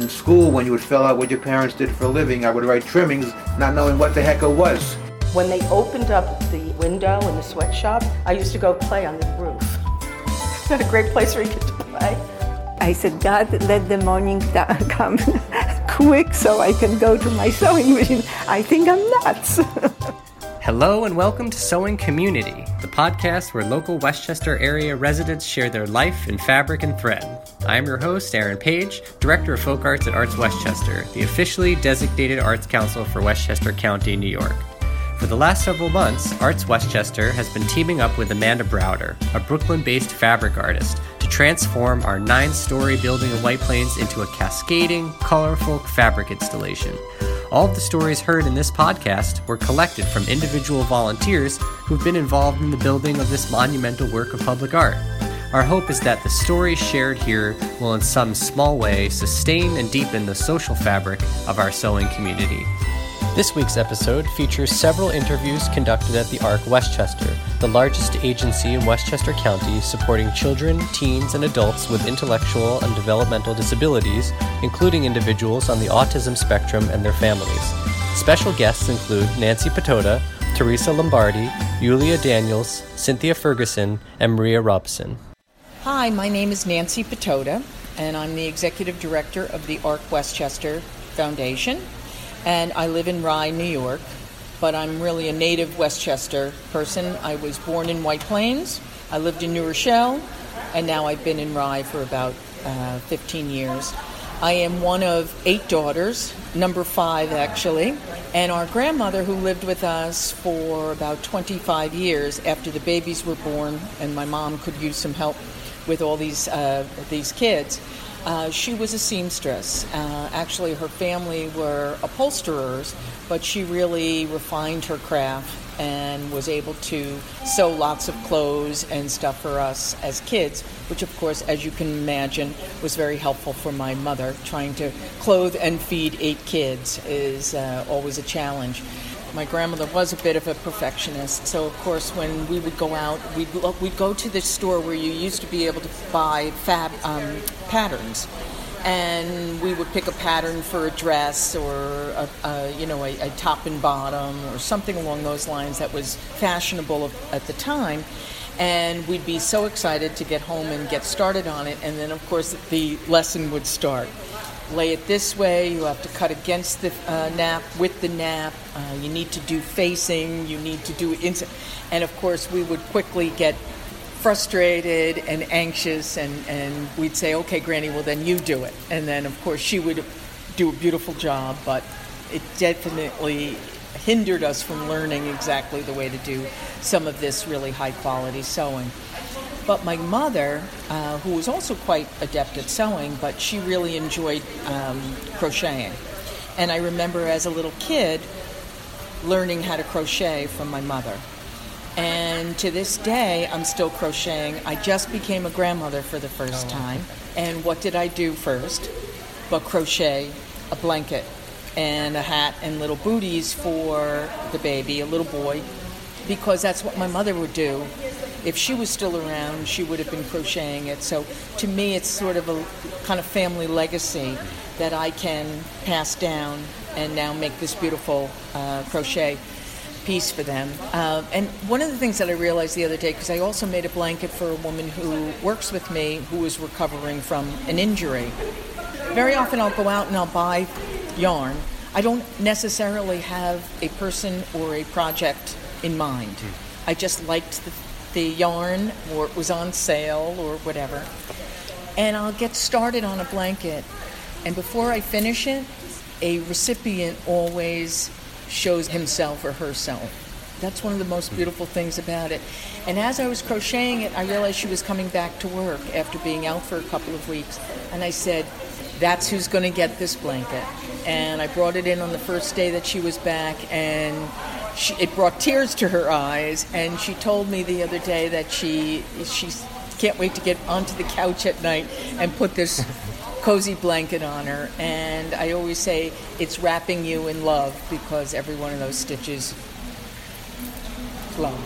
in school, when you would fill out what your parents did for a living, I would write trimmings, not knowing what the heck it was. When they opened up the window in the sweatshop, I used to go play on the roof. It's not a great place for you to play. I said, God, let the morning come quick so I can go to my sewing machine. I think I'm nuts. Hello and welcome to Sewing Community, the podcast where local Westchester area residents share their life in fabric and thread. I'm your host, Aaron Page, Director of Folk Arts at Arts Westchester, the officially designated arts council for Westchester County, New York. For the last several months, Arts Westchester has been teaming up with Amanda Browder, a Brooklyn based fabric artist, to transform our nine story building in White Plains into a cascading, colorful fabric installation. All of the stories heard in this podcast were collected from individual volunteers who've been involved in the building of this monumental work of public art. Our hope is that the stories shared here will, in some small way, sustain and deepen the social fabric of our sewing community. This week's episode features several interviews conducted at the ARC Westchester, the largest agency in Westchester County supporting children, teens, and adults with intellectual and developmental disabilities, including individuals on the autism spectrum and their families. Special guests include Nancy Patoda, Teresa Lombardi, Yulia Daniels, Cynthia Ferguson, and Maria Robson. Hi, my name is Nancy Patoda, and I'm the executive director of the ARC Westchester Foundation and I live in Rye, New York. But I'm really a native Westchester person. I was born in White Plains. I lived in New Rochelle, and now I've been in Rye for about uh, 15 years. I am one of eight daughters, number five actually, and our grandmother who lived with us for about 25 years after the babies were born, and my mom could use some help with all these uh, these kids. Uh, she was a seamstress. Uh, actually, her family were upholsterers, but she really refined her craft and was able to sew lots of clothes and stuff for us as kids, which, of course, as you can imagine, was very helpful for my mother. Trying to clothe and feed eight kids is uh, always a challenge my grandmother was a bit of a perfectionist. So, of course, when we would go out, we'd, we'd go to the store where you used to be able to buy fab um, patterns. And we would pick a pattern for a dress or, a, a you know, a, a, top and bottom or something along those lines that was fashionable at the time. And we'd be so excited to get home and get started on it. And then, of course, the lesson would start lay it this way, you have to cut against the uh, nap, with the nap, uh, you need to do facing, you need to do ins- and of course we would quickly get frustrated and anxious and, and we'd say, okay, Granny, well then you do it. And then of course she would do a beautiful job, but it definitely hindered us from learning exactly the way to do some of this really high quality sewing. But my mother, uh, who was also quite adept at sewing, but she really enjoyed um, crocheting. And I remember as a little kid learning how to crochet from my mother. And to this day, I'm still crocheting. I just became a grandmother for the first time. And what did I do first? But crochet a blanket and a hat and little booties for the baby, a little boy, because that's what my mother would do if she was still around, she would have been crocheting it. So to me, it's sort of a kind of family legacy that I can pass down and now make this beautiful uh, crochet piece for them. Uh, and one of the things that I realized the other day, because I also made a blanket for a woman who works with me who is recovering from an injury. Very often I'll go out and I'll buy yarn. I don't necessarily have a person or a project in mind. Mm. I just liked the the yarn or it was on sale or whatever. And I'll get started on a blanket. And before I finish it, a recipient always shows himself or herself. That's one of the most beautiful things about it. And as I was crocheting it, I realized she was coming back to work after being out for a couple of weeks. And I said, That's who's going to get this blanket. And I brought it in on the first day that she was back, and she, it brought tears to her eyes, and she told me the other day that she she can't wait to get onto the couch at night and put this cozy blanket on her. And I always say it's wrapping you in love because every one of those stitches love.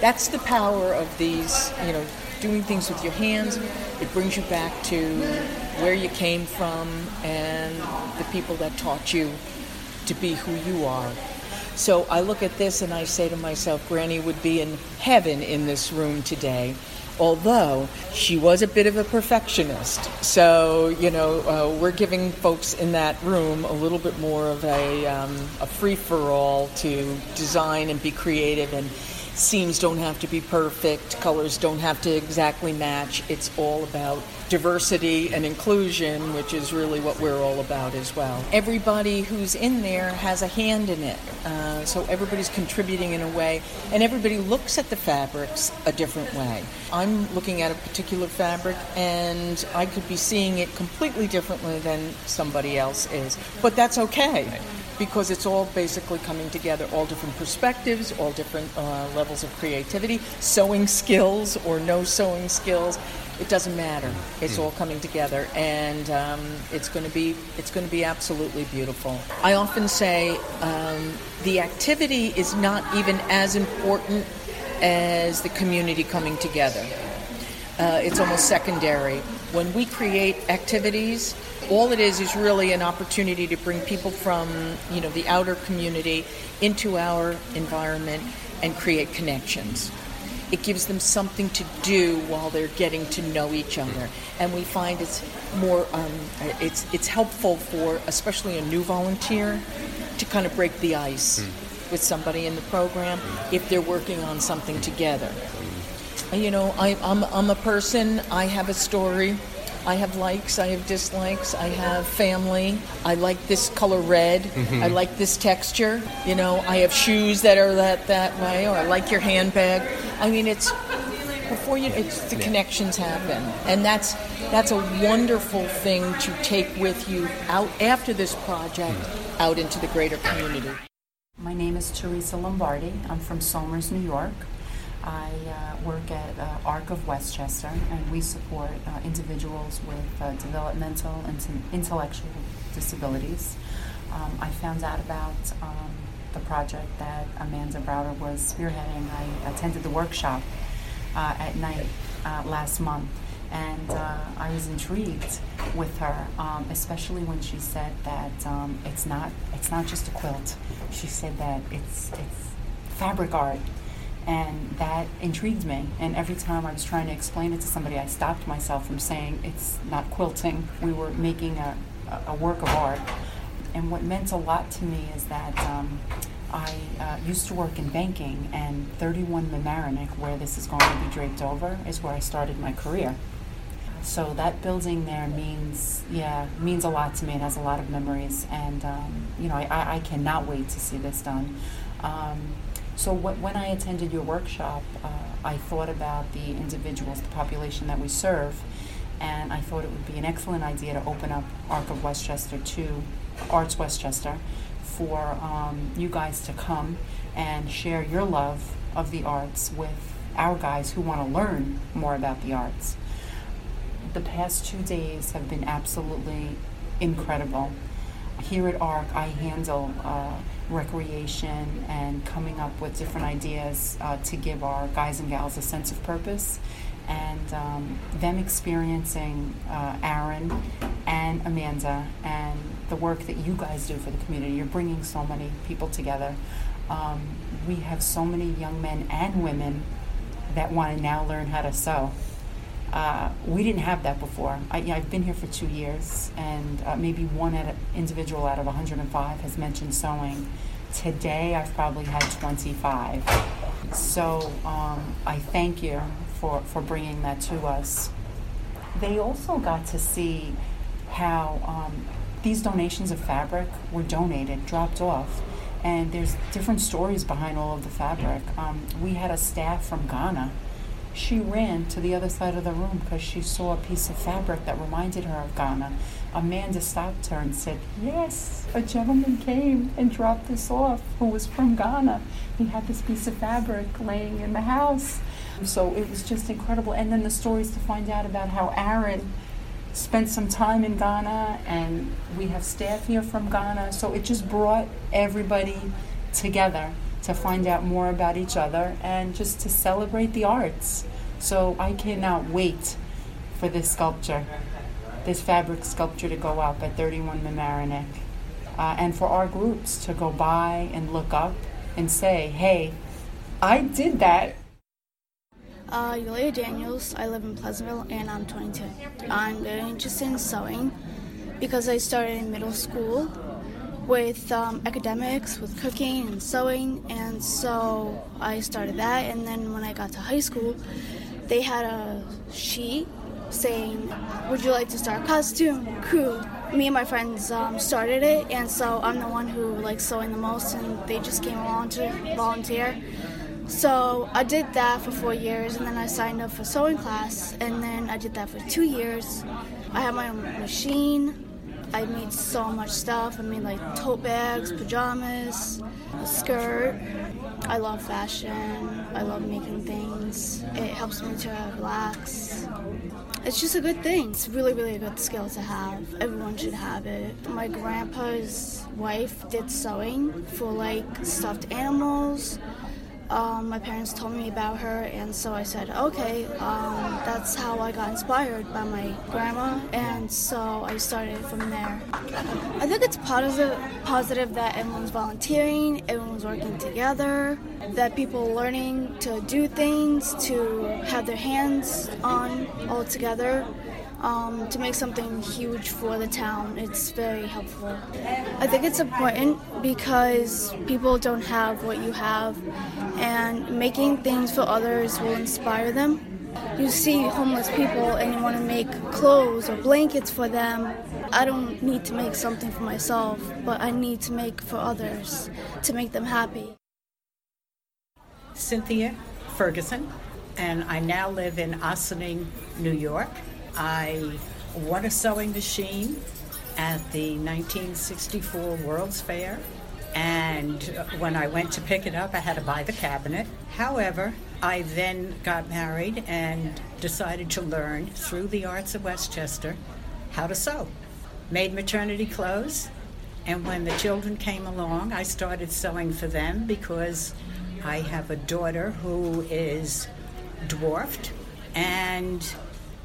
That's the power of these, you know, doing things with your hands, it brings you back to where you came from and the people that taught you to be who you are. So I look at this and I say to myself, Granny would be in heaven in this room today. Although she was a bit of a perfectionist. So, you know, uh, we're giving folks in that room a little bit more of a, um, a free for all to design and be creative and seams don't have to be perfect, colors don't have to exactly match. It's all about diversity and inclusion, which is really what we're all about as well. Everybody who's in there has a hand in it, uh, so everybody's contributing in a way, and everybody looks at the fabrics a different way. I'm looking at a particular fabric, and I could be seeing it completely differently than somebody else is, but that's okay because it's all basically coming together, all different perspectives, all different uh, levels of creativity, sewing skills or no sewing skills. It doesn't matter. It's all coming together, and um, it's going to be it's going to be absolutely beautiful. I often say um, the activity is not even as important as the community coming together. Uh, it's almost secondary. When we create activities, all it is is really an opportunity to bring people from you know the outer community into our environment and create connections. It gives them something to do while they're getting to know each other. And we find it's more um, it's it's helpful for especially a new volunteer to kind of break the ice with somebody in the program if they're working on something together. You know I, I'm, I'm a person i have a story I have likes, I have dislikes, I have family. I like this color red. Mm-hmm. I like this texture. You know, I have shoes that are that that way, or I like your handbag. I mean, it's before you, it's the connections happen, and that's that's a wonderful thing to take with you out after this project, mm. out into the greater community. My name is Teresa Lombardi. I'm from Somers, New York. I uh, work at uh, ARC of Westchester, and we support uh, individuals with uh, developmental and intellectual disabilities. Um, I found out about um, the project that Amanda Browder was spearheading. I attended the workshop uh, at night uh, last month, and I was intrigued with her, um, especially when she said that um, it's not it's not just a quilt. She said that it's it's fabric art and that intrigued me. And every time I was trying to explain it to somebody, I stopped myself from saying it's not quilting. We were making a, a work of art. And what meant a lot to me is that um, I uh, used to work in banking, and 31 Mamaroneck, where this is going to be draped over, is where I started my career. So that building there means, yeah, means a lot to me. It has a lot of memories, and um, you know, I, I cannot wait to see this done. Um, so wh- when I attended your workshop, uh, I thought about the individuals, the population that we serve, and I thought it would be an excellent idea to open up Arc of Westchester to Arts Westchester for um, you guys to come and share your love of the arts with our guys who want to learn more about the arts. The past two days have been absolutely incredible. Here at ARC, I handle uh, recreation and coming up with different ideas uh, to give our guys and gals a sense of purpose. And um, them experiencing uh, Aaron and Amanda and the work that you guys do for the community. You're bringing so many people together. Um, we have so many young men and women that want to now learn how to sew. Uh, we didn't have that before. I, I've been here for two years, and uh, maybe one individual out of 105 has mentioned sewing. Today, I've probably had 25. So um, I thank you for, for bringing that to us. They also got to see how um, these donations of fabric were donated, dropped off, and there's different stories behind all of the fabric. Um, we had a staff from Ghana she ran to the other side of the room because she saw a piece of fabric that reminded her of Ghana. Amanda stopped her and said, Yes, a gentleman came and dropped this off who was from Ghana. He had this piece of fabric laying in the house. So it was just incredible. And then the stories to find out about how Aaron spent some time in Ghana and we have staff here from Ghana. So it just brought everybody together to find out more about each other and just to celebrate the arts. So I cannot wait for this sculpture, this fabric sculpture to go up at 31 Mamaroneck. Uh, and for our groups to go by and look up and say, hey, I did that. Uh, Yulia Daniels. I live in Pleasantville and I'm 22. I'm very interested in sewing because I started in middle school with um, academics, with cooking and sewing, and so I started that. And then when I got to high school, they had a sheet saying, Would you like to start costume crew? Me and my friends um, started it, and so I'm the one who likes sewing the most, and they just came along to volunteer. So I did that for four years, and then I signed up for sewing class, and then I did that for two years. I had my own machine. I made so much stuff. I made like tote bags, pajamas, a skirt. I love fashion. I love making things. It helps me to relax. It's just a good thing. It's really, really a good skill to have. Everyone should have it. My grandpa's wife did sewing for like stuffed animals um, my parents told me about her, and so I said, okay, um, that's how I got inspired by my grandma, and so I started from there. I think it's positive, positive that everyone's volunteering, everyone's working together, that people are learning to do things, to have their hands on all together um, to make something huge for the town. It's very helpful. I think it's important because people don't have what you have, and making things for others will inspire them. You see homeless people and you want to make clothes or blankets for them. I don't need to make something for myself, but I need to make for others to make them happy. Cynthia Ferguson, and I now live in Ossining, New York. I won a sewing machine at the 1964 World's Fair. And when I went to pick it up, I had to buy the cabinet. However, I then got married and decided to learn through the Arts of Westchester how to sew. Made maternity clothes, and when the children came along, I started sewing for them because I have a daughter who is dwarfed and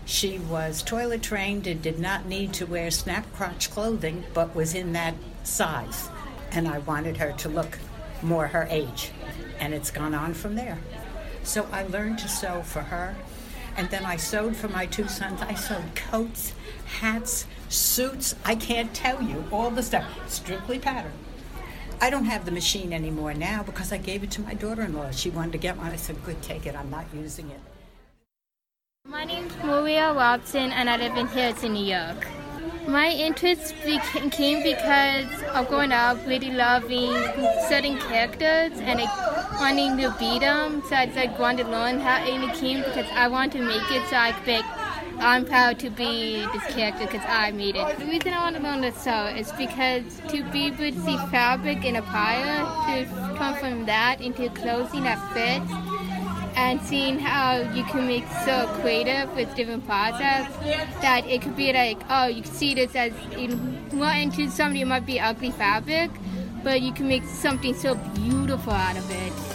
she was toilet trained and did not need to wear snap crotch clothing, but was in that size. And I wanted her to look more her age. And it's gone on from there. So I learned to sew for her. And then I sewed for my two sons. I sewed coats, hats, suits. I can't tell you all the stuff. Strictly pattern. I don't have the machine anymore now because I gave it to my daughter in law. She wanted to get one. I said, Good, take it. I'm not using it. My name's Maria Robson, and I live in Hilton, New York. My interest came because of growing up really loving certain characters and like, wanting to be them. So I just like wanted to learn how it came because I want to make it so I could I'm proud to be this character because I made it. The reason I want to learn this sew is because to be able to see fabric in a pile, to come from that into clothing that fits, and seeing how you can make so creative with different process that it could be like, oh, you see this as in more into something it might be ugly fabric, but you can make something so beautiful out of it.